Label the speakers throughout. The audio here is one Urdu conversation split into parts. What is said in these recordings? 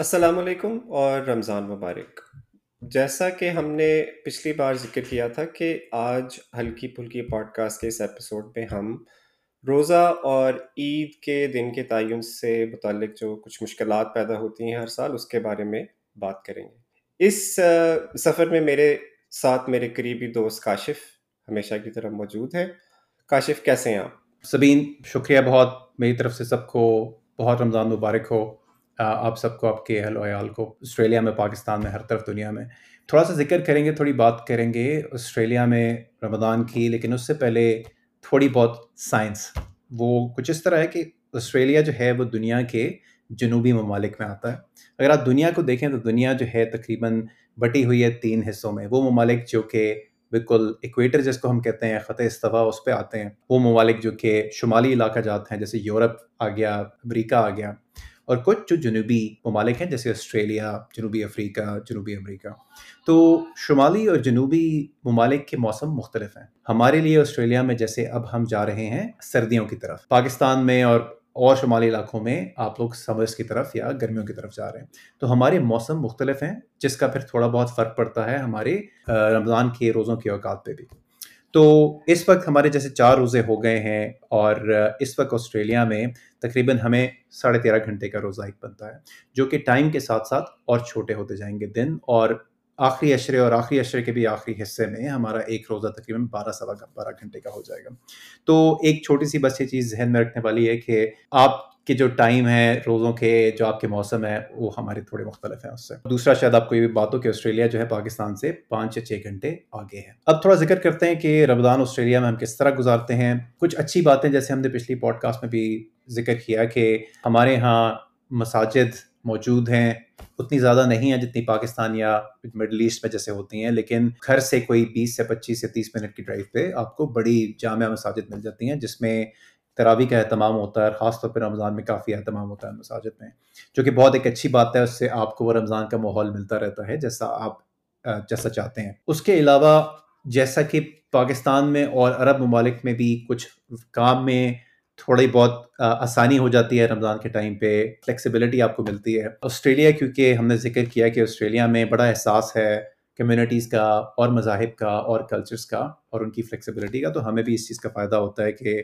Speaker 1: السلام علیکم اور رمضان مبارک۔ جیسا کہ ہم نے پچھلی بار ذکر کیا تھا کہ آج ہلکی پھلکی پوڈ کاسٹ کے اس ایپیسوڈ میں ہم روزہ اور عید کے دن کے تعین سے متعلق جو کچھ مشکلات پیدا ہوتی ہیں ہر سال، اس کے بارے میں بات کریں گے۔ اس سفر میں میرے ساتھ میرے قریبی دوست کاشف ہمیشہ کی طرح موجود ہیں۔ کاشف، کیسے ہیں آپ؟
Speaker 2: سبین، شکریہ بہت میری طرف سے سب کو، بہت رمضان مبارک ہو۔ آپ سب کو، آپ کے اہل و عیال کو، آسٹریلیا میں، پاکستان میں، ہر طرف دنیا میں تھوڑا سا ذکر کریں گے، تھوڑی بات کریں گے آسٹریلیا میں رمضان کی، لیکن اس سے پہلے تھوڑی بہت سائنس۔ وہ کچھ اس طرح ہے کہ آسٹریلیا جو ہے، وہ دنیا کے جنوبی ممالک میں آتا ہے۔ اگر آپ دنیا کو دیکھیں تو دنیا جو ہے، تقریباً بٹی ہوئی ہے تین حصوں میں۔ وہ ممالک جو کہ بالکل ایکویٹر جس کو ہم کہتے ہیں، خط استفاع اس پہ آتے ہیں۔ وہ ممالک جو کہ شمالی علاقہ جاتے ہیں، جیسے یورپ آ گیا، امریکہ آ گیا۔ اور کچھ جو جنوبی ممالک ہیں، جیسے آسٹریلیا، جنوبی افریقہ، جنوبی امریکہ۔ تو شمالی اور جنوبی ممالک کے موسم مختلف ہیں۔ ہمارے لیے آسٹریلیا میں جیسے اب ہم جا رہے ہیں، سردیوں کی طرف۔ پاکستان میں اور اور شمالی علاقوں میں آپ لوگ سمرس کی طرف یا گرمیوں کی طرف جا رہے ہیں۔ تو ہمارے موسم مختلف ہیں، جس کا پھر تھوڑا بہت فرق پڑتا ہے ہمارے رمضان کے روزوں کے اوقات پہ بھی۔ تو اس وقت ہمارے جیسے چار روزے ہو گئے ہیں اور اس وقت آسٹریلیا میں تقریباً ہمیں ساڑھے تیرہ گھنٹے کا روزہ ایک بنتا ہے، جو کہ ٹائم کے ساتھ ساتھ اور چھوٹے ہوتے جائیں گے دن۔ اور آخری اشرے اور آخری اشرے کے بھی آخری حصے میں ہمارا ایک روزہ تقریباً بارہ سوا بارہ گھنٹے کا ہو جائے گا۔ تو ایک چھوٹی سی بس یہ چیز ذہن میں رکھنے والی ہے کہ آپ کے جو ٹائم ہے روزوں کے، جو آپ کے موسم ہے، وہ ہمارے تھوڑے مختلف ہیں اس سے۔ دوسرا، شاید آپ کو یہ بھی بات ہو کہ آسٹریلیا جو ہے پاکستان سے پانچ یا چھ گھنٹے آگے ہے۔ اب تھوڑا ذکر کرتے ہیں کہ رمضان آسٹریلیا میں ہم کس طرح گزارتے ہیں۔ کچھ اچھی باتیں، جیسے ہم نے پچھلی پوڈ کاسٹ میں بھی ذکر کیا کہ ہمارے ہاں مساجد موجود ہیں۔ اتنی زیادہ نہیں ہیں جتنی پاکستان یا مڈل ایسٹ میں جیسے ہوتی ہیں، لیکن گھر سے کوئی بیس سے پچیس سے تیس منٹ کی ڈرائیو پہ آپ کو بڑی جامع مساجد مل جاتی ہیں، جس میں تراوی کا اہتمام ہوتا ہے اور خاص طور پہ رمضان میں کافی اہتمام ہوتا ہے مساجد میں، جو کہ بہت ایک اچھی بات ہے، اس سے آپ کو وہ رمضان کا ماحول ملتا رہتا ہے جیسا آپ جیسا چاہتے ہیں۔ اس کے علاوہ جیسا کہ پاکستان میں اور عرب ممالک میں بھی کچھ کام میں تھوڑی بہت آسانی ہو جاتی ہے رمضان کے ٹائم پہ فلیکسیبلٹی آپ کو ملتی ہے۔ آسٹریلیا، کیونکہ ہم نے ذکر کیا کہ آسٹریلیا میں بڑا احساس ہے کمیونٹیز کا اور مذاہب کا اور کلچرس کا اور ان کی فلیکسیبلٹی کا، تو ہمیں بھی اس چیز کا فائدہ ہوتا ہے کہ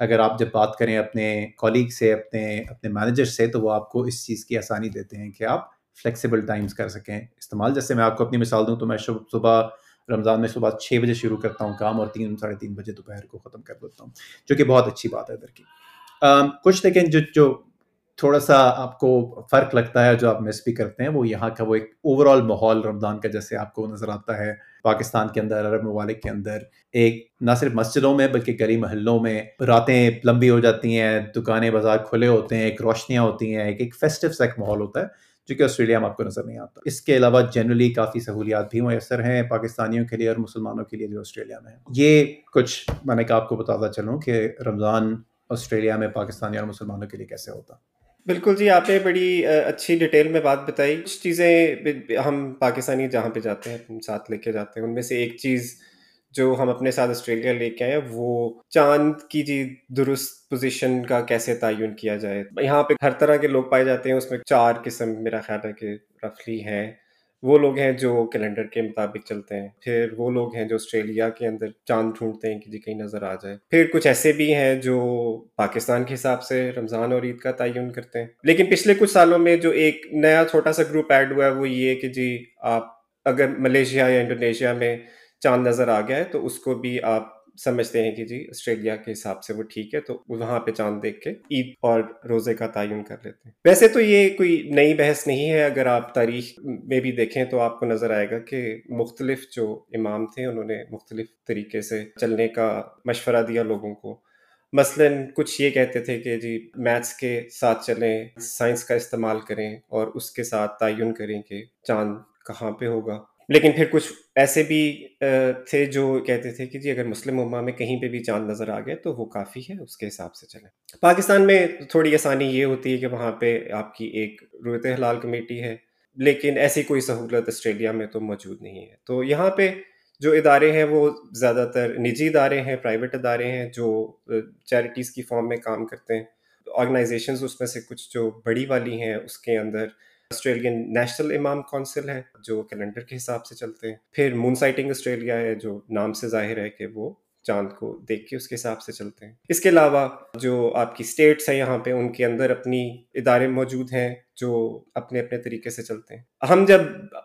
Speaker 2: اگر آپ جب بات کریں اپنے کولیگ سے، اپنے اپنے مینیجر سے، تو وہ آپ کو اس چیز کی آسانی دیتے ہیں کہ آپ فلیکسیبل ٹائمز کر سکیں۔ استعمال، جیسے میں آپ کو اپنی مثال دوں تو میں صبح رمضان میں صبح چھ بجے شروع کرتا ہوں کام اور تین، ساڑھے تین بجے دوپہر کو ختم کر دیتا ہوں، جو کہ بہت اچھی بات ہے ادھر کی۔ کچھ لیکن جو جو تھوڑا سا آپ کو فرق لگتا ہے جو آپ مس بھی کرتے ہیں، وہ یہاں کا وہ ایک اوور آل ماحول رمضان کا جیسے آپ کو نظر آتا ہے، پاکستان کے اندر، عرب ممالک کے اندر، ایک نہ صرف مسجدوں میں بلکہ گلی محلوں میں راتیں لمبی ہو جاتی ہیں، دکانیں بازار کھلے ہوتے ہیں، ایک روشنیاں ہوتی ہیں، ایک ایک فیسٹیو سا ایک ماحول ہوتا ہے جو کہ آسٹریلیا میں آپ کو نظر نہیں آتا۔ اس کے علاوہ جنرلی کافی سہولیات بھی میسر ہیں پاکستانیوں کے لیے اور مسلمانوں کے لیے جو آسٹریلیا میں ہیں۔ یہ کچھ میں نے کہا آپ کو بتاتا چلوں کہ رمضان آسٹریلیا میں پاکستانی اور مسلمانوں کے لیے کیسے ہوتا۔
Speaker 1: بالکل جی آپ نے بڑی اچھی ڈیٹیل میں بات بتائی۔ کچھ چیزیں ہم پاکستانی جہاں پہ جاتے ہیں ساتھ لے کے جاتے ہیں، ان میں سے ایک چیز جو ہم اپنے ساتھ آسٹریلیا لے کے آئے وہ چاند کی جی درست پوزیشن کا کیسے تعین کیا جائے۔ یہاں پہ ہر طرح کے لوگ پائے جاتے ہیں، اس میں چار قسم میرا خیال ہے کہ رفلی ہیں۔ وہ لوگ ہیں جو کیلنڈر کے مطابق چلتے ہیں۔ پھر وہ لوگ ہیں جو آسٹریلیا کے اندر چاند ڈھونڈتے ہیں کہ جی کہیں نظر آ جائے۔ پھر کچھ ایسے بھی ہیں جو پاکستان کے حساب سے رمضان اور عید کا تعین کرتے ہیں۔ لیکن پچھلے کچھ سالوں میں جو ایک نیا چھوٹا سا گروپ ایڈ ہوا ہے وہ یہ کہ جی آپ اگر ملیشیا یا انڈونیشیا میں چاند نظر آ گیا ہے تو اس کو بھی آپ سمجھتے ہیں کہ جی آسٹریلیا کے حساب سے وہ ٹھیک ہے، تو وہاں پہ چاند دیکھ کے عید اور روزے کا تعین کر لیتے ہیں۔ ویسے تو یہ کوئی نئی بحث نہیں ہے، اگر آپ تاریخ میں بھی دیکھیں تو آپ کو نظر آئے گا کہ مختلف جو امام تھے، انہوں نے مختلف طریقے سے چلنے کا مشورہ دیا لوگوں کو۔ مثلا کچھ یہ کہتے تھے کہ جی میتھس کے ساتھ چلیں، سائنس کا استعمال کریں اور اس کے ساتھ تعین کریں کہ چاند کہاں پہ ہوگا۔ لیکن پھر کچھ ایسے بھی تھے جو کہتے تھے کہ جی اگر مسلم اما میں کہیں پہ بھی چاند نظر آ گئے تو وہ کافی ہے، اس کے حساب سے چلیں۔ پاکستان میں تھوڑی آسانی یہ ہوتی ہے کہ وہاں پہ آپ کی ایک رویت حلال کمیٹی ہے، لیکن ایسی کوئی سہولت آسٹریلیا میں تو موجود نہیں ہے۔ تو یہاں پہ جو ادارے ہیں وہ زیادہ تر نجی ادارے ہیں پرائیویٹ ادارے ہیں جو چیریٹیز کی فارم میں کام کرتے ہیں۔ آرگنائزیشنز اس میں سے کچھ جو بڑی والی ہیں، اس کے اندر آسٹریلین نیشنل امام کونسل ہے جو کیلنڈر کے حساب سے چلتے ہیں۔ پھر مون سائٹنگ آسٹریلیا ہے جو نام سے ظاہر ہے کہ وہ چاند کو دیکھ کے اس کے حساب سے چلتے ہیں۔ اس کے علاوہ جو آپ کی اسٹیٹس ہیں یہاں پہ، ان کے اندر اپنی ادارے موجود ہیں جو اپنے اپنے طریقے سے چلتے ہیں۔ ہم جب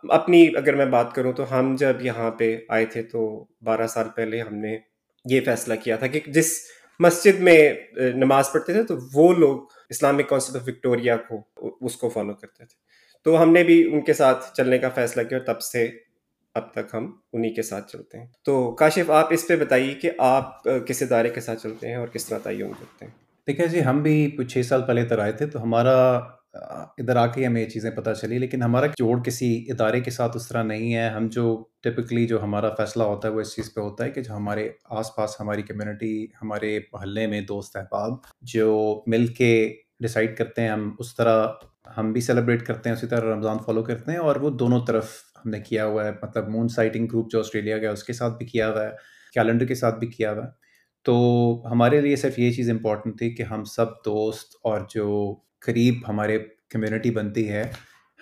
Speaker 1: اپنی، اگر میں بات کروں تو ہم جب یہاں پہ آئے تھے تو بارہ سال پہلے ہم نے یہ فیصلہ کیا تھا کہ جس مسجد میں نماز پڑھتے تھے تو وہ لوگ اسلامک کونسل آف وکٹوریا کو، اس کو فالو کرتے تھے۔ تو ہم نے بھی ان کے ساتھ چلنے کا فیصلہ کیا اور تب سے اب تک ہم انہی کے ساتھ چلتے ہیں۔ تو کاشف، آپ اس پہ بتائیے کہ آپ کس ادارے کے ساتھ چلتے ہیں اور کس طرح تعین کرتے ہیں؟
Speaker 2: دیکھیں جی ہم بھی کچھ چھ سال پہلے تر آئے تھے تو ہمارا ادھر آ کے ہمیں یہ چیزیں پتہ چلی، لیکن ہمارا جوڑ کسی ادارے کے ساتھ اس طرح نہیں ہے۔ ہم جو ٹپکلی جو ہمارا فیصلہ ہوتا ہے وہ اس چیز پہ ہوتا ہے کہ جو ہمارے آس پاس ہماری کمیونٹی ہمارے محلے میں دوست احباب جو مل کے ڈیسائیڈ کرتے ہیں، ہم اس طرح ہم بھی سیلیبریٹ کرتے ہیں، اسی طرح رمضان فالو کرتے ہیں اور وہ دونوں طرف ہم نے کیا ہوا ہے۔ مطلب مون سائٹنگ گروپ جو آسٹریلیا کا ہے اس کے ساتھ بھی کیا ہوا ہے۔ کیلنڈر کے ساتھ بھی کیا ہوا ہے۔ تو ہمارے لیے صرف یہ چیز امپورٹنٹ تھی کہ ہم سب دوست اور جو قریب ہمارے کمیونٹی بنتی ہے،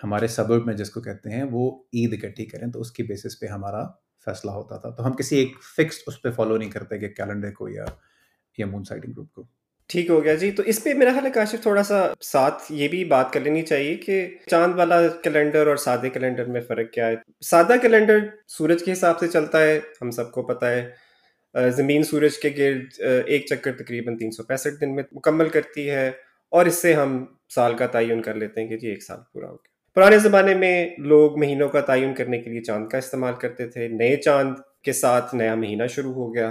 Speaker 2: ہمارے سبب میں جس کو کہتے ہیں، وہ عید اکٹھی کریں تو اس کی بیسس پہ ہمارا فیصلہ ہوتا تھا۔ تو ہم کسی ایک فکس اس پہ فالو نہیں کرتے کہ کیلنڈر کو یا یا مون سائٹنگ گروپ کو۔
Speaker 1: ٹھیک ہو گیا جی۔ تو اس پہ میرا خیال ہے کاشف تھوڑا سا ساتھ یہ بھی بات کر لینی چاہیے کہ چاند والا کیلنڈر اور سادے کیلنڈر میں فرق کیا ہے۔ سادہ کیلنڈر سورج کے حساب سے چلتا ہے، ہم سب کو پتہ ہے۔ زمین سورج کے گرد ایک چکر تقریباً تین سو پینسٹھ دن میں مکمل کرتی ہے۔ اور اس سے ہم سال کا تعین کر لیتے ہیں کہ جی ایک سال پورا ہو گیا۔ پرانے زمانے میں لوگ مہینوں کا تعین کرنے کے لیے چاند کا استعمال کرتے تھے۔ نئے چاند کے ساتھ نیا مہینہ شروع ہو گیا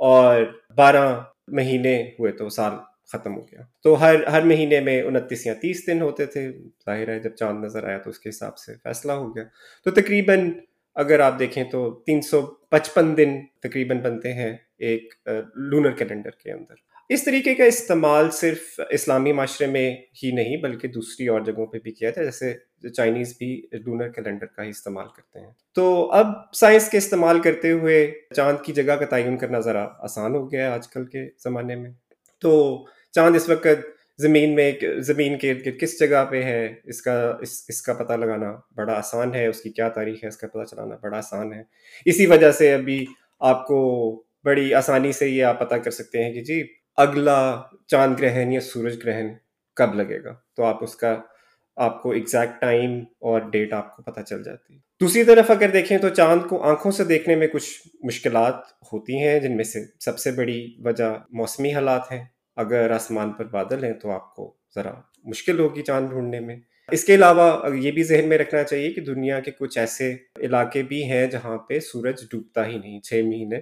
Speaker 1: اور بارہ مہینے ہوئے تو سال ختم ہو گیا۔ تو ہر ہر مہینے میں انتیس یا تیس دن ہوتے تھے۔ ظاہر ہے جب چاند نظر آیا تو اس کے حساب سے فیصلہ ہو گیا۔ تو تقریباً اگر آپ دیکھیں تو تین سو پچپن دن تقریباً بنتے ہیں ایک لونر کیلنڈر کے اندر۔ اس طریقے کا استعمال صرف اسلامی معاشرے میں ہی نہیں، بلکہ دوسری اور جگہوں پہ بھی کیا تھا جیسے چائنیز بھی لونر کیلنڈر کا ہی استعمال کرتے ہیں۔ تو اب سائنس کے استعمال کرتے ہوئے چاند کی جگہ کا تعین کرنا ذرا آسان ہو گیا ہے آج کل کے زمانے میں۔ تو چاند اس وقت زمین میں زمین کے کس جگہ پہ ہے، اس کا، اس اس کا پتہ لگانا بڑا آسان ہے، اس کی کیا تاریخ ہے، اس کا پتہ چلانا بڑا آسان ہے۔ اسی وجہ سے ابھی آپ کو بڑی آسانی سے یہ آپ پتہ کر سکتے ہیں کہ جی اگلا چاند گرہن یا سورج گرہن کب لگے گا؟ تو آپ اس کا، آپ کو ایگزیکٹ ٹائم اور ڈیٹ آپ کو پتہ چل جاتی ہے۔ دوسری طرف اگر دیکھیں تو چاند کو آنکھوں سے دیکھنے میں کچھ مشکلات ہوتی ہیں، جن میں سے سب سے بڑی وجہ موسمی حالات ہیں۔ اگر آسمان پر بادل ہیں تو آپ کو ذرا مشکل ہوگی چاند ڈھونڈنے میں۔ اس کے علاوہ یہ بھی ذہن میں رکھنا چاہیے کہ دنیا کے کچھ ایسے علاقے بھی ہیں جہاں پہ سورج ڈوبتا ہی نہیں، چھ مہینے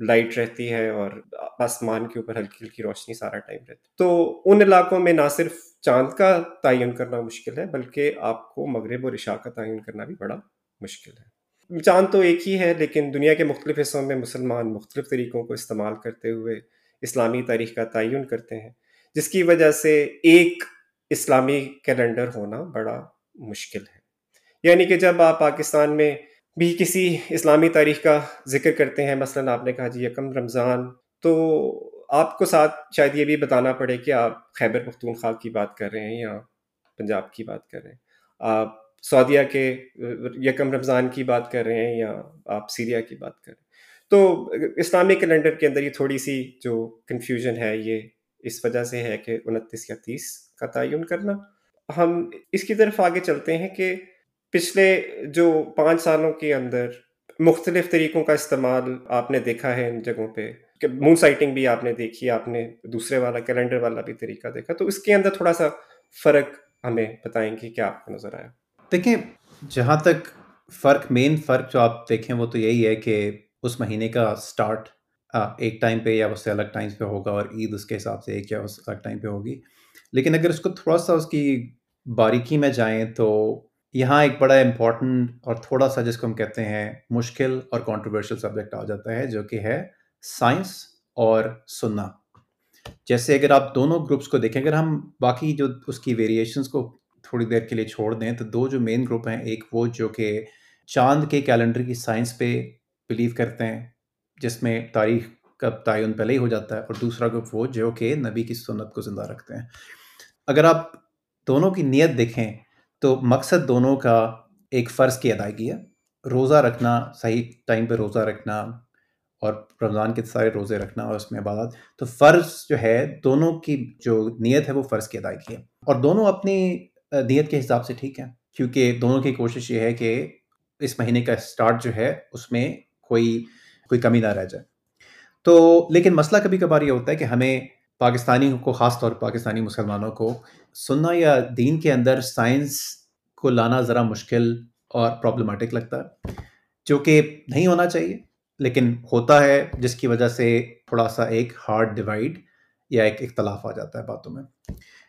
Speaker 1: لائٹ رہتی ہے اور آسمان کے اوپر ہلکی ہلکی روشنی سارا ٹائم رہتی تو ان علاقوں میں نہ صرف چاند کا تعین کرنا مشکل ہے، بلکہ آپ کو مغرب اور عشاء کا تعین کرنا بھی بڑا مشکل ہے۔ چاند تو ایک ہی ہے، لیکن دنیا کے مختلف حصوں میں مسلمان مختلف طریقوں کو استعمال کرتے ہوئے اسلامی تاریخ کا تعین کرتے ہیں، جس کی وجہ سے ایک اسلامی کیلنڈر ہونا بڑا مشکل ہے۔ یعنی کہ جب آپ پاکستان میں بھی کسی اسلامی تاریخ کا ذکر کرتے ہیں، مثلا آپ نے کہا جی یکم رمضان، تو آپ کو ساتھ شاید یہ بھی بتانا پڑے کہ آپ خیبر پختونخوا کی بات کر رہے ہیں یا پنجاب کی بات کر رہے ہیں۔ آپ سعودیہ کے یکم رمضان کی بات کر رہے ہیں یا آپ سیریا کی بات کر رہے ہیں۔ تو اسلامی کیلنڈر کے اندر یہ تھوڑی سی جو کنفیوژن ہے، یہ اس وجہ سے ہے کہ انتیس یا تیس کا تعین کرنا۔ ہم اس کی طرف آگے چلتے ہیں کہ پچھلے جو پانچ سالوں کے اندر مختلف طریقوں کا استعمال آپ نے دیکھا ہے ان جگہوں پہ، کہ مون سائٹنگ بھی آپ نے دیکھی، آپ نے دوسرے والا کیلنڈر والا بھی طریقہ دیکھا، تو اس کے اندر تھوڑا سا فرق ہمیں بتائیں گے، کیا آپ کو نظر آیا؟
Speaker 2: دیکھیں، جہاں تک فرق مین فرق جو آپ دیکھیں، وہ تو یہی ہے کہ اس مہینے کا اسٹارٹ ایک ٹائم پہ یا اس سے الگ ٹائم پہ ہوگا اور عید اس کے حساب سے ایک یا اس الگ ٹائم پہ ہوگی۔ لیکن اگر اس کو تھوڑا سا اس کی باریکی میں جائیں تو یہاں ایک بڑا امپورٹنٹ اور تھوڑا سا جس کو ہم کہتے ہیں مشکل اور کانٹروورشل سبجیکٹ آ جاتا ہے، جو کہ ہے سائنس اور سننا۔ جیسے اگر آپ دونوں گروپس کو دیکھیں، اگر ہم باقی جو اس کی ویریشنس کو تھوڑی دیر کے لیے چھوڑ دیں، تو دو جو مین گروپ ہیں، ایک وہ جو کہ چاند کے کیلنڈر کی سائنس پہ بلیو کرتے ہیں، جس میں تاریخ کا تعین پہلے ہی ہو جاتا ہے، اور دوسرا گروپ وہ جو کہ نبی کی سنت کو زندہ رکھتے ہیں۔ اگر آپ دونوں کی نیت دیکھیں تو مقصد دونوں کا ایک فرض کی ادائیگی ہے۔ روزہ رکھنا، صحیح ٹائم پہ روزہ رکھنا اور رمضان کے سارے روزے رکھنا اور اس میں عبادت۔ تو فرض جو ہے، دونوں کی جو نیت ہے وہ فرض کی ادائیگی ہے۔ اور دونوں اپنی نیت کے حساب سے ٹھیک ہیں، کیونکہ دونوں کی کوشش یہ ہے کہ اس مہینے کا اسٹارٹ جو ہے، اس میں کوئی کوئی کمی نہ رہ جائے۔ تو لیکن مسئلہ کبھی کبھار یہ ہوتا ہے کہ ہمیں پاکستانی کو، خاص طور پر پاکستانی مسلمانوں کو سننا یا دین کے اندر سائنس کو لانا ذرا مشکل اور پرابلمٹک لگتا ہے، جو کہ نہیں ہونا چاہیے، لیکن ہوتا ہے، جس کی وجہ سے تھوڑا سا ایک ہارڈ ڈیوائڈ یا ایک اختلاف آ جاتا ہے باتوں میں۔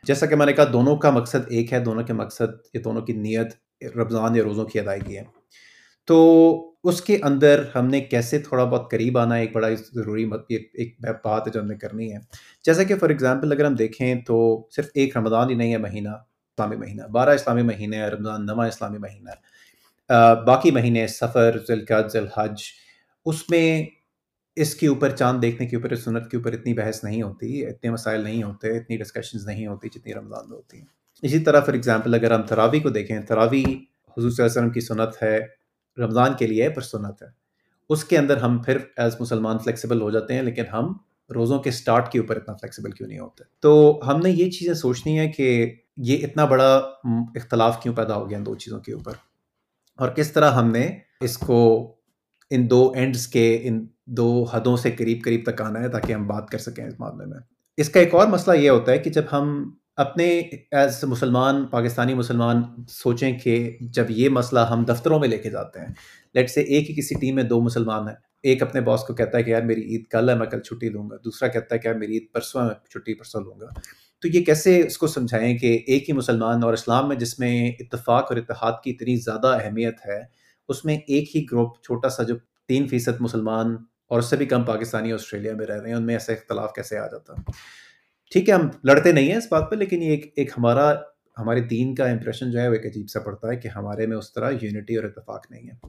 Speaker 2: جیسا کہ میں نے کہا، دونوں کا مقصد ایک ہے، دونوں کے مقصد یہ دونوں کی نیت رمضان یا روزوں کی ادائیگی ہے۔ تو اس کے اندر ہم نے کیسے تھوڑا بہت قریب آنا ایک بڑا ضروری ایک بات ہے جو ہم نے کرنی ہے۔ جیسا کہ فار ایگزامپل اگر ہم دیکھیں تو صرف ایک رمضان ہی نہیں ہے، مہینہ، اسلامی مہینہ، بارہ اسلامی مہینے رمضان نواں اسلامی مہینہ ہے۔ باقی مہینے سفر ذیلقد ذیلحج، اس میں اس کے اوپر، چاند دیکھنے کے اوپر، سنت کے اوپر اتنی بحث نہیں ہوتی، اتنے مسائل نہیں ہوتے، اتنی ڈسکشنز نہیں ہوتی جتنی رمضان میں ہوتی ہیں۔ اسی طرح فار ایگزامپل اگر ہم تراوی کو دیکھیں، تراوی حضور صلی اللہ علیہ وسلم کی سنت ہے رمضان کے لیے پر سنت ہے۔ اس کے اندر ہم پھر ایز مسلمان فلیکسیبل ہو جاتے ہیں، لیکن ہم روزوں کے سٹارٹ کے اوپر اتنا فلیکسیبل کیوں نہیں ہوتے؟ تو ہم نے یہ چیزیں سوچنی ہے کہ یہ اتنا بڑا اختلاف کیوں پیدا ہو گیا ان دو چیزوں کے اوپر؟ اور کس طرح ہم نے اس کو ان دو اینڈز کے، ان دو حدوں سے قریب قریب تک آنا ہے تاکہ ہم بات کر سکیں اس معاملے میں۔ اس کا ایک اور مسئلہ یہ ہوتا ہے کہ جب ہم اپنے ایز مسلمان، پاکستانی مسلمان سوچیں کہ جب یہ مسئلہ ہم دفتروں میں لے کے جاتے ہیں لیٹ سے ایک ہی کسی ٹیم میں دو مسلمان ہیں، ایک اپنے باس کو کہتا ہے کہ یار میری عید کل ہے، میں کل چھٹی لوں گا، دوسرا کہتا ہے کہ یار میری عید پرسوں ہے، میں چھٹی پرسوں لوں گا۔ تو یہ کیسے اس کو سمجھائیں کہ ایک ہی مسلمان اور اسلام میں جس میں اتفاق اور اتحاد کی اتنی زیادہ اہمیت ہے، اس میں ایک ہی گروپ چھوٹا سا جو تین فیصد مسلمان اور اس سے بھی کم پاکستانی آسٹریلیا میں رہ رہے ہیں، ان میں ایسا اختلاف کیسے آ جاتا؟ ٹھیک ہے، ہم لڑتے نہیں ہیں اس بات پہ، لیکن یہ ایک ایک ہمارا، ہمارے دین کا امپریشن جو ہے، وہ ایک عجیب سا پڑتا ہے کہ ہمارے میں اس طرح یونٹی اور اتفاق نہیں ہے۔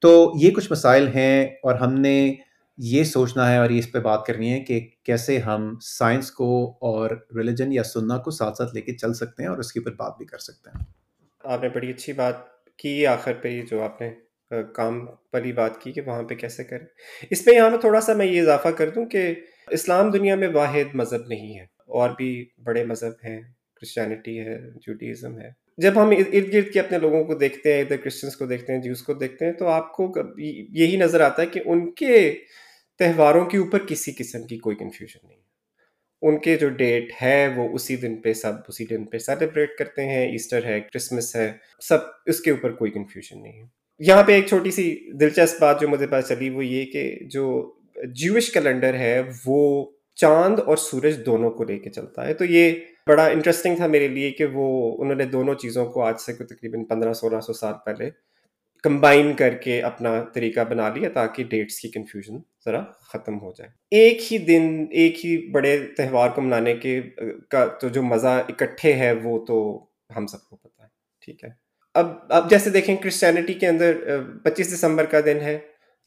Speaker 2: تو یہ کچھ مسائل ہیں اور ہم نے یہ سوچنا ہے اور یہ اس پہ بات کرنی ہے کہ کیسے ہم سائنس کو اور ریلیجن یا سننا کو ساتھ ساتھ لے کے چل سکتے ہیں اور اس کے اوپر بات بھی کر سکتے ہیں۔
Speaker 1: آپ نے بڑی اچھی بات کی، آخر پہ جو آپ نے کام پر ہی بات کی کہ وہاں پہ کیسے کریں۔ اس میں یہاں پہ تھوڑا سا میں یہ اضافہ کر دوں کہ اسلام دنیا میں واحد مذہب نہیں ہے، اور بھی بڑے مذہب ہیں کرسچینٹی ہے جوڈیزم ہے۔ جب ہم ارد گرد کے اپنے لوگوں کو دیکھتے ہیں، ادھر کرسچنس کو دیکھتے ہیں جیوز کو دیکھتے ہیں، تو آپ کو یہی نظر آتا ہے کہ ان کے تہواروں کے اوپر کسی قسم کی کوئی کنفیوژن نہیں ہے۔ ان کے جو ڈیٹ ہے، وہ اسی دن پہ سب، اسی دن پہ سیلیبریٹ کرتے ہیں۔ ایسٹر ہے کرسمس ہے، سب اس کے اوپر کوئی کنفیوژن نہیں ہے۔ یہاں پہ ایک چھوٹی سی دلچسپ بات جو مجھے پاس چلی، وہ یہ کہ جو جیوش کیلنڈر ہے، وہ چاند اور سورج دونوں کو لے کے چلتا ہے۔ تو یہ بڑا انٹرسٹنگ تھا میرے لیے کہ وہ، انہوں نے دونوں چیزوں کو آج سے تقریباً پندرہ سولہ سو سال پہلے کمبائن کر کے اپنا طریقہ بنا لیا تاکہ ڈیٹس کی کنفیوژن ذرا ختم ہو جائے۔ ایک ہی دن، ایک ہی بڑے تہوار کو منانے کے، کا تو جو مزہ اکٹھے ہے وہ تو ہم سب کو پتہ ہے۔ ٹھیک ہے۔ اب اب جیسے دیکھیں کرسچینٹی کے اندر پچیس دسمبر کا دن ہے۔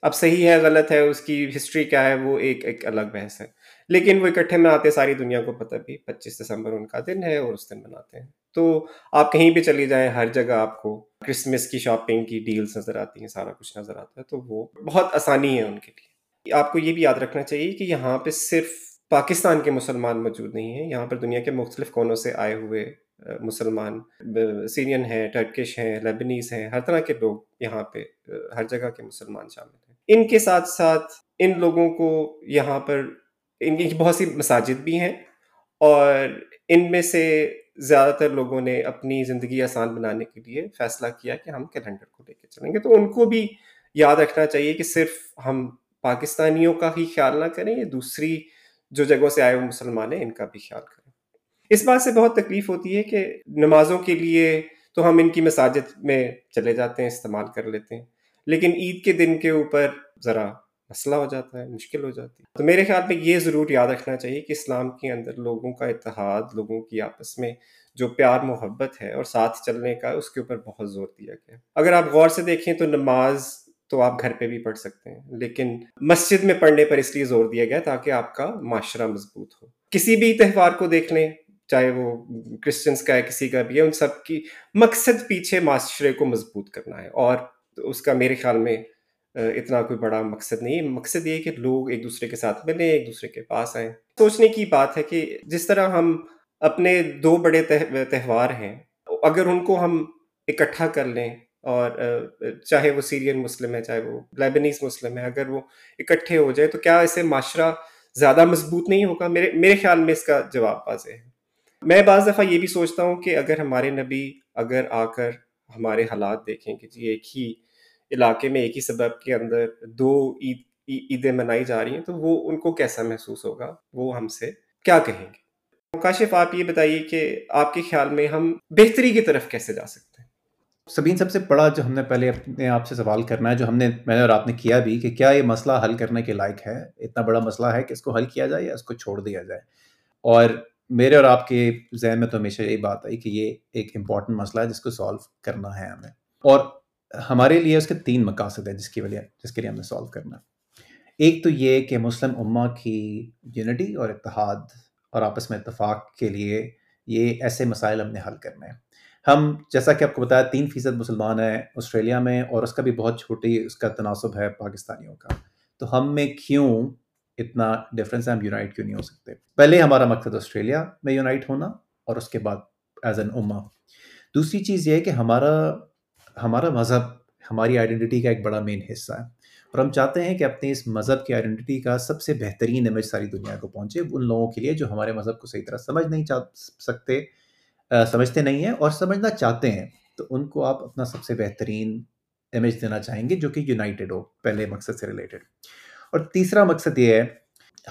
Speaker 1: اب صحیح ہے، غلط ہے، اس کی ہسٹری کیا ہے، وہ ایک ایک الگ بحث ہے۔ لیکن وہ اکٹھے مناتے ساری دنیا کو پتہ بھی، پچیس دسمبر ان کا دن ہے اور اس دن مناتے ہیں۔ تو آپ کہیں بھی چلی جائیں، ہر جگہ آپ کو کرسمس کی شاپنگ کی ڈیلز نظر آتی ہیں، سارا کچھ نظر آتا ہے، تو وہ بہت آسانی ہے ان کے لیے۔ آپ کو یہ بھی یاد رکھنا چاہیے کہ یہاں پہ صرف پاکستان کے مسلمان موجود نہیں ہیں، یہاں پر دنیا کے مختلف کونوں سے آئے ہوئے مسلمان سیرین ہیں، ٹرکش ہیں، لیبنیز ہیں، ہر طرح کے لوگ یہاں پہ ہر جگہ کے مسلمان شامل ہیں۔ ان کے ساتھ ساتھ ان لوگوں کو یہاں پر ان کی بہت سی مساجد بھی ہیں اور ان میں سے زیادہ تر لوگوں نے اپنی زندگی آسان بنانے کے لیے فیصلہ کیا کہ ہم کیلنڈر کو لے کے چلیں گے۔ تو ان کو بھی یاد رکھنا چاہیے کہ صرف ہم پاکستانیوں کا ہی خیال نہ کریں یا دوسری جو جگہوں سے آئے ہوئے مسلمان ہیں، ان کا بھی خیال کریں۔ اس بات سے بہت تکلیف ہوتی ہے کہ نمازوں کے لیے تو ہم ان کی مساجد میں چلے جاتے ہیں، استعمال کر لیتے ہیں۔ لیکن عید کے دن کے اوپر ذرا مسئلہ ہو جاتا ہے، مشکل ہو جاتی ہے۔ تو میرے خیال میں یہ ضرور یاد رکھنا چاہیے کہ اسلام کے اندر لوگوں کا اتحاد، لوگوں کی آپس میں جو پیار، محبت ہے اور ساتھ چلنے کا اس کے اوپر بہت زور دیا گیا اگر آپ غور سے دیکھیں تو نماز تو آپ گھر پہ بھی پڑھ سکتے ہیں، لیکن مسجد میں پڑھنے پر اس لیے زور دیا گیا تاکہ آپ کا معاشرہ مضبوط ہو۔ کسی بھی تہوار کو دیکھ لیں، چاہے وہ کرسچنس کا ہے، کسی کا بھی ہے، ان سب کی مقصد پیچھے معاشرے کو مضبوط کرنا ہے اور تو اس کا میرے خیال میں اتنا کوئی بڑا مقصد نہیں ہے۔ مقصد یہ کہ لوگ ایک دوسرے کے ساتھ ملیں، ایک دوسرے کے پاس آئیں۔ سوچنے کی بات ہے کہ جس طرح ہم اپنے دو بڑے تہوار ہیں، اگر ان کو ہم اکٹھا کر لیں اور چاہے وہ سیرین مسلم ہے، چاہے وہ لیبنیز مسلم ہے، اگر وہ اکٹھے ہو جائے تو کیا اسے معاشرہ زیادہ مضبوط نہیں ہوگا؟ میرے میرے خیال میں اس کا جواب واضح ہے۔ میں بعض دفعہ یہ بھی سوچتا ہوں کہ اگر ہمارے نبی اگر آ کر ہمارے حالات دیکھیں کہ جی ایک ہی علاقے میں ایک ہی سبب کے اندر دو عید، عیدیں منائی جا رہی ہیں، تو وہ ان کو کیسا محسوس ہوگا؟ وہ ہم سے کیا کہیں گے؟ کاشف، آپ یہ بتائیے کہ آپ کے خیال میں ہم بہتری کی طرف کیسے جا سکتے ہیں؟
Speaker 2: سبین، سب سے بڑا جو ہم نے پہلے اپنے آپ سے سوال کرنا ہے، جو ہم نے، میں نے اور آپ نے کیا بھی، کہ کیا یہ مسئلہ حل کرنے کے لائق ہے؟ اتنا بڑا مسئلہ ہے کہ اس کو حل کیا جائے یا اس کو چھوڑ دیا جائے؟ اور میرے اور آپ کے ذہن میں تو ہمیشہ یہی بات آئی کہ یہ ایک امپورٹنٹ مسئلہ ہے جس کو سالو کرنا ہے ہمیں۔ اور ہمارے لیے اس کے تین مقاصد ہیں جس کی وجہ جس کے لیے ہمیں سالو کرنا ایک تو یہ کہ مسلم امہ کی یونٹی اور اتحاد اور آپس میں اتفاق کے لیے یہ ایسے مسائل ہم نے حل کرنے ہیں۔ ہم جیسا کہ آپ کو بتایا، تین فیصد مسلمان ہیں آسٹریلیا میں اور اس کا بھی بہت چھوٹی اس کا تناسب ہے پاکستانیوں کا۔ تو ہم میں کیوں اتنا ڈفرینس ہے؟ ہم یونائٹ کیوں نہیں ہو سکتے؟ پہلے ہمارا مقصد آسٹریلیا میں یونائٹ ہونا اور اس کے بعد ایز این اما دوسری چیز یہ ہے کہ ہمارا ہمارا مذہب، ہماری آئیڈینٹی کا ایک بڑا مین حصہ ہے۔ اور ہم چاہتے ہیں کہ اپنے اس مذہب کی آئیڈینٹی کا سب سے بہترین امیج ساری دنیا کو پہنچے، ان لوگوں کے لیے جو ہمارے مذہب کو صحیح طرح سمجھ نہیں چاہ سکتے سمجھتے نہیں ہیں اور سمجھنا چاہتے ہیں، تو ان کو آپ اپنا سب سے بہترین امیج دینا چاہیں گے جو کہ یونائٹیڈ ہو، پہلے مقصد سے ریلیٹڈ اور تیسرا مقصد یہ ہے،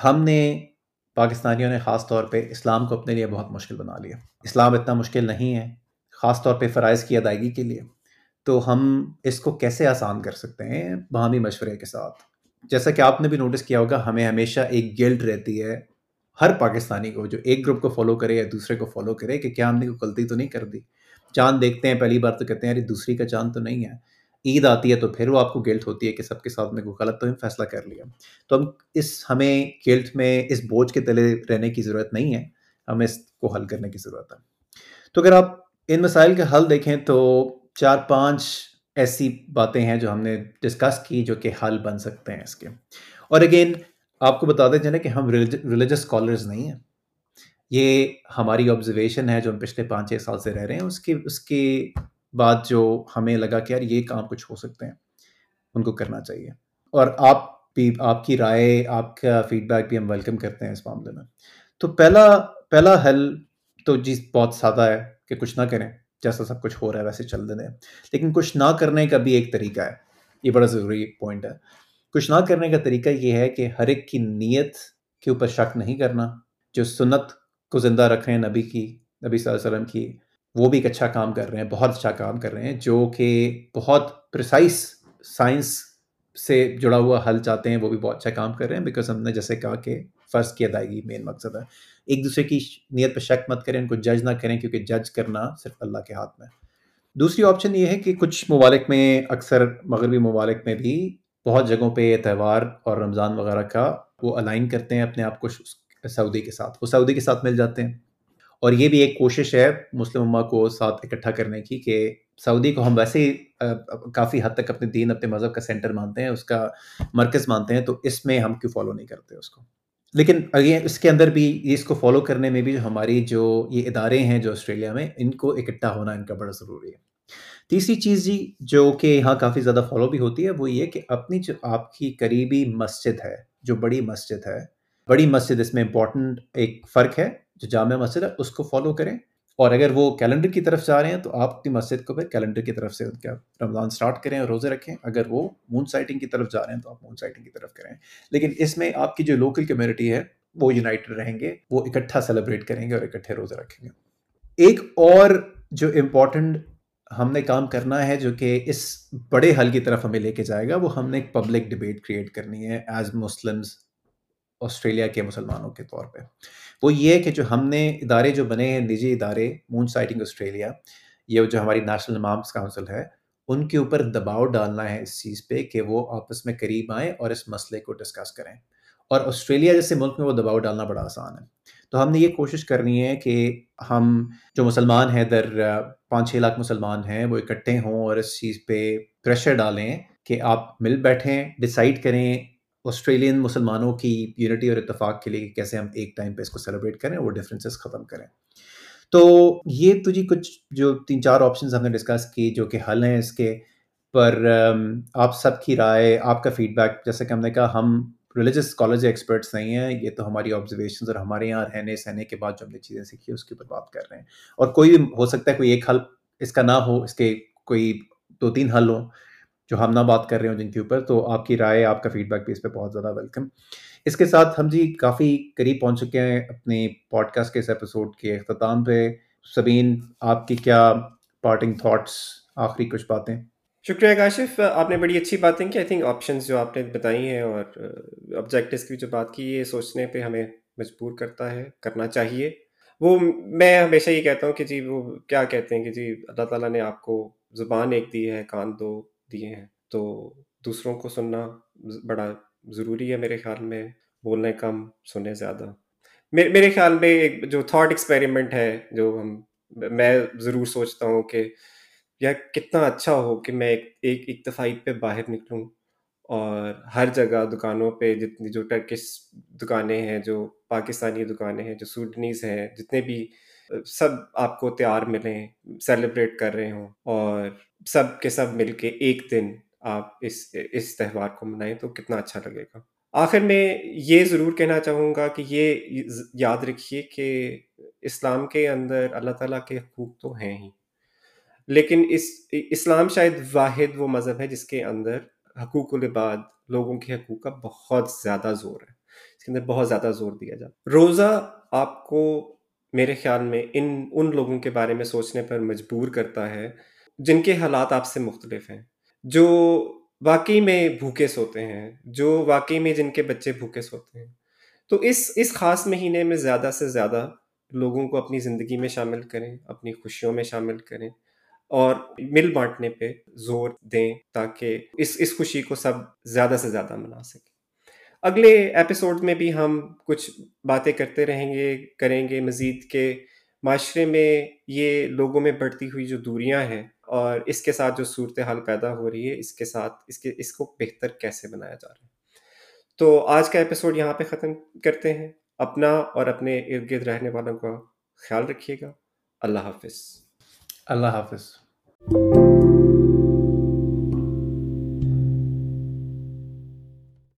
Speaker 2: ہم نے پاکستانیوں نے خاص طور پہ اسلام کو اپنے لیے بہت مشکل بنا لیا۔ اسلام اتنا مشکل نہیں ہے، خاص طور پہ فرائض کی ادائیگی کے لیے۔ تو ہم اس کو کیسے آسان کر سکتے ہیں باہمی مشورے کے ساتھ؟ جیسا کہ آپ نے بھی نوٹس کیا ہوگا، ہمیں ہمیشہ ایک گلٹ رہتی ہے ہر پاکستانی کو جو ایک گروپ کو فالو کرے یا دوسرے کو فالو کرے کہ کیا ہم نے کوئی غلطی تو نہیں کر دی؟ چاند دیکھتے ہیں، پہلی بار تو کہتے ہیں، ارے دوسری کا چاند تو نہیں ہے۔ عید آتی ہے تو پھر وہ آپ کو گلٹ ہوتی ہے کہ سب کے ساتھ میں کوئی غلط تو ہم فیصلہ کر لیا۔ تو ہم اس، ہمیں گلٹ میں اس بوجھ کے تلے رہنے کی ضرورت نہیں ہے، ہمیں اس کو حل کرنے کی ضرورت ہے۔ تو اگر آپ ان مسائل کا حل دیکھیں تو چار پانچ ایسی باتیں ہیں جو ہم نے ڈسکس کی جو کہ حل بن سکتے ہیں اس کے۔ اور اگین آپ کو بتا دیں چلیں کہ ہم ریلیجس اسکالرز نہیں ہیں۔ یہ ہماری آبزرویشن ہے جو ہم پچھلے پانچ چھ سال سے رہ رہے ہیں۔ اس کی اس کے بعد جو ہمیں لگا کہ یار یہ کام کچھ ہو سکتے ہیں۔ ان کو کرنا چاہیے۔ اور آپ بھی، آپ کی رائے، آپ کا فیڈ بیک بھی ہم ویلکم کرتے ہیں اس معاملے میں۔ تو پہلا پہلا حل تو جی بہت سادہ ہے کہ کچھ نہ کریں۔ جیسا سب کچھ ہو رہا ہے ویسے چل دیں لیکن کچھ نہ کرنے کا بھی ایک طریقہ ہے۔ یہ بڑا ضروری پوائنٹ ہے۔ کچھ نہ کرنے کا طریقہ یہ ہے کہ ہر ایک کی نیت کے اوپر شک نہیں کرنا۔ جو سنت کو زندہ رکھ رہے ہیں نبی کی، نبی صلی اللہ علیہ وسلم کی، وہ بھی ایک اچھا کام کر رہے ہیں، بہت اچھا کام کر رہے ہیں۔ جو کہ بہت پرسائز سائنس سے جڑا ہوا حل چاہتے ہیں، وہ بھی بہت اچھا کام کر رہے ہیں۔ بیکاز ہم نے جیسے کہا کہ فرض کی ادائیگی مین مقصد ہے۔ ایک دوسرے کی نیت پہ شک مت کریں، ان کو جج نہ کریں، کیونکہ جج کرنا صرف اللہ کے ہاتھ میں۔ دوسری آپشن یہ ہے کہ کچھ ممالک میں، اکثر مغربی ممالک میں بھی بہت جگہوں پہ یہ تہوار اور رمضان وغیرہ کا وہ الائن کرتے ہیں اپنے آپ کو سعودی کے ساتھ۔ وہ سعودی کے ساتھ مل جاتے ہیں۔ اور یہ بھی ایک کوشش ہے مسلم اما کو ساتھ اکٹھا کرنے کی کہ سعودی کو ہم ویسے ہی کافی حد تک اپنے دین، اپنے مذہب کا سینٹر مانتے ہیں، اس کا مرکز مانتے ہیں، تو اس میں ہم کیوں فالو نہیں کرتے اس کو؟ لیکن اگین اس کے اندر بھی اس کو فالو کرنے میں بھی جو ہماری جو یہ ادارے ہیں جو آسٹریلیا میں، ان کو اکٹھا ہونا ان کا بڑا ضروری ہے۔ تیسری چیز جی جو کہ یہاں کافی زیادہ فالو بھی ہوتی ہے، وہ یہ کہ اپنی جو آپ کی قریبی مسجد ہے، جو بڑی مسجد ہے، بڑی مسجد اس میں امپورٹنٹ ایک فرق ہے، جو جامع مسجد ہے، اس کو فالو کریں۔ اور اگر وہ کیلنڈر کی طرف جا رہے ہیں تو آپ اپنی مسجد کو پھر کیلنڈر کی طرف سے ان کا رمضان سٹارٹ کریں اور روزے رکھیں۔ اگر وہ مون سائٹنگ کی طرف جا رہے ہیں تو آپ مون سائٹنگ کی طرف کریں۔ لیکن اس میں آپ کی جو لوکل کمیونٹی ہے وہ یونائٹڈ رہیں گے، وہ اکٹھا سیلیبریٹ کریں گے اور اکٹھے روزے رکھیں گے۔ ایک اور جو امپورٹنٹ ہم نے کام کرنا ہے جو کہ اس بڑے حل کی طرف ہمیں لے کے جائے گا، وہ ہم نے ایک پبلک ڈبیٹ کریٹ کرنی ہے ایز مسلمس آسٹریلیا کے مسلمانوں کے طور پہ۔ وہ یہ کہ جو ہم نے ادارے جو بنے ہیں، نجی ادارے، مون سائٹنگ آسٹریلیا، یہ جو ہماری نیشنل امامس کاؤنسل ہے، ان کے اوپر دباؤ ڈالنا ہے اس چیز پہ کہ وہ آپس میں قریب آئیں اور اس مسئلے کو ڈسکس کریں۔ اور آسٹریلیا جیسے ملک میں وہ دباؤ ڈالنا بڑا آسان ہے۔ تو ہم نے یہ کوشش کرنی ہے کہ ہم جو مسلمان ہیں، در پانچ چھ لاکھ مسلمان ہیں، وہ اکٹھے ہوں اور اس چیز پہ پریشر ڈالیں کہ آپ مل بیٹھیں ڈسائڈ کریں آسٹریلین مسلمانوں کی یونٹی اور اتفاق کے لیے کیسے ہم ایک ٹائم پہ اس کو سیلیبریٹ کریں اور وہ ڈفرینسز ختم کریں۔ تو یہ تو جی کچھ جو تین چار آپشنز ہم نے ڈسکس کی جو کہ حل ہیں اس کے پر آپ سب کی رائے، آپ کا فیڈ بیک جیسا کہ ہم نے کہا ہم ریلیجس اسکالرز ایکسپرٹس نہیں ہیں، یہ تو ہماری آبزرویشنز اور ہمارے یہاں رہنے سہنے کے بعد جو ہم نے چیزیں سیکھی اس کے اوپر بات کر رہے ہیں۔ اور کوئی بھی ہو سکتا ہے کوئی ایک حل اس کا نہ ہو، اس کے کوئی دو تین حل ہوں جو ہم نہ بات کر رہے ہوں جن کے اوپر، تو آپ کی رائے، آپ کا فیڈ بیک بھی اس پہ بہت زیادہ ویلکم اس کے ساتھ ہم جی کافی قریب پہنچ چکے ہیں اپنی پوڈ کاسٹ کے اس ایپیسوڈ کے اختتام پہ. سبین، آپ کی کیا پارٹنگ تھاٹس آخری کچھ باتیں؟
Speaker 1: شکریہ کاشف. آپ نے بڑی اچھی باتیں کی. آئی تھنک آپشنز جو آپ نے بتائی ہیں اور آبجیکٹیوز کی جو بات کی، یہ سوچنے پہ ہمیں مجبور کرتا ہے، کرنا چاہیے. وہ میں ہمیشہ یہ کہتا ہوں کہ جی وہ کیا کہتے ہیں کہ جی اللہ تعالیٰ نے آپ کو زبان ایک دی ہے، کان دو دیے ہیں۔ تو دوسروں کو سننا بڑا ضروری ہے میرے خیال میں بولنے کم سننے زیادہ۔ میرے خیال میں ایک جو تھاٹ ایکسپیریمنٹ ہے، جو ہم میں ضرور سوچتا ہوں کہ یا کتنا اچھا ہو کہ میں ایک ایک اکتفائی پہ باہر نکلوں اور ہر جگہ دکانوں پہ جتنی جو ٹرکش دکانیں ہیں جو پاکستانی دکانیں ہیں، جو سوڈنیز ہیں، جتنے بھی، سب آپ کو تیار ملیں، سیلیبریٹ کر رہے ہوں اور سب کے سب مل کے ایک دن آپ اس اس تہوار کو منائیں تو کتنا اچھا لگے گا۔ آخر میں یہ ضرور کہنا چاہوں گا کہ یہ یاد رکھیے کہ اسلام کے اندر اللہ تعالیٰ کے حقوق تو ہیں ہی، لیکن اس، اسلام شاید واحد وہ مذہب ہے جس کے اندر حقوق العباد، لوگوں کے حقوق کا بہت زیادہ زور ہے۔ اس کے اندر بہت زیادہ زور دیا جاتا روزہ آپ کو میرے خیال میں ان ان لوگوں کے بارے میں سوچنے پر مجبور کرتا ہے جن کے حالات آپ سے مختلف ہیں، جو واقعی میں بھوکے سوتے ہیں، جو واقعی میں جن کے بچے بھوکے سوتے ہیں۔ تو اس اس خاص مہینے میں زیادہ سے زیادہ لوگوں کو اپنی زندگی میں شامل کریں، اپنی خوشیوں میں شامل کریں اور مل بانٹنے پہ زور دیں تاکہ اس اس خوشی کو سب زیادہ سے زیادہ منا سکیں۔ اگلے ایپیسوڈ میں بھی ہم کچھ باتیں کرتے رہیں گے، کریں گے مزید کے معاشرے میں یہ لوگوں میں بڑھتی ہوئی جو دوریاں ہیں اور اس کے ساتھ جو صورت حال پیدا ہو رہی ہے، اس کے ساتھ، اس کے، اس کو بہتر کیسے بنایا جا رہا ہے؟ تو آج کا ایپیسوڈ یہاں پہ ختم کرتے ہیں۔ اپنا اور اپنے ارد گرد رہنے والوں کا خیال رکھیے گا۔ اللہ حافظ۔
Speaker 2: اللہ حافظ۔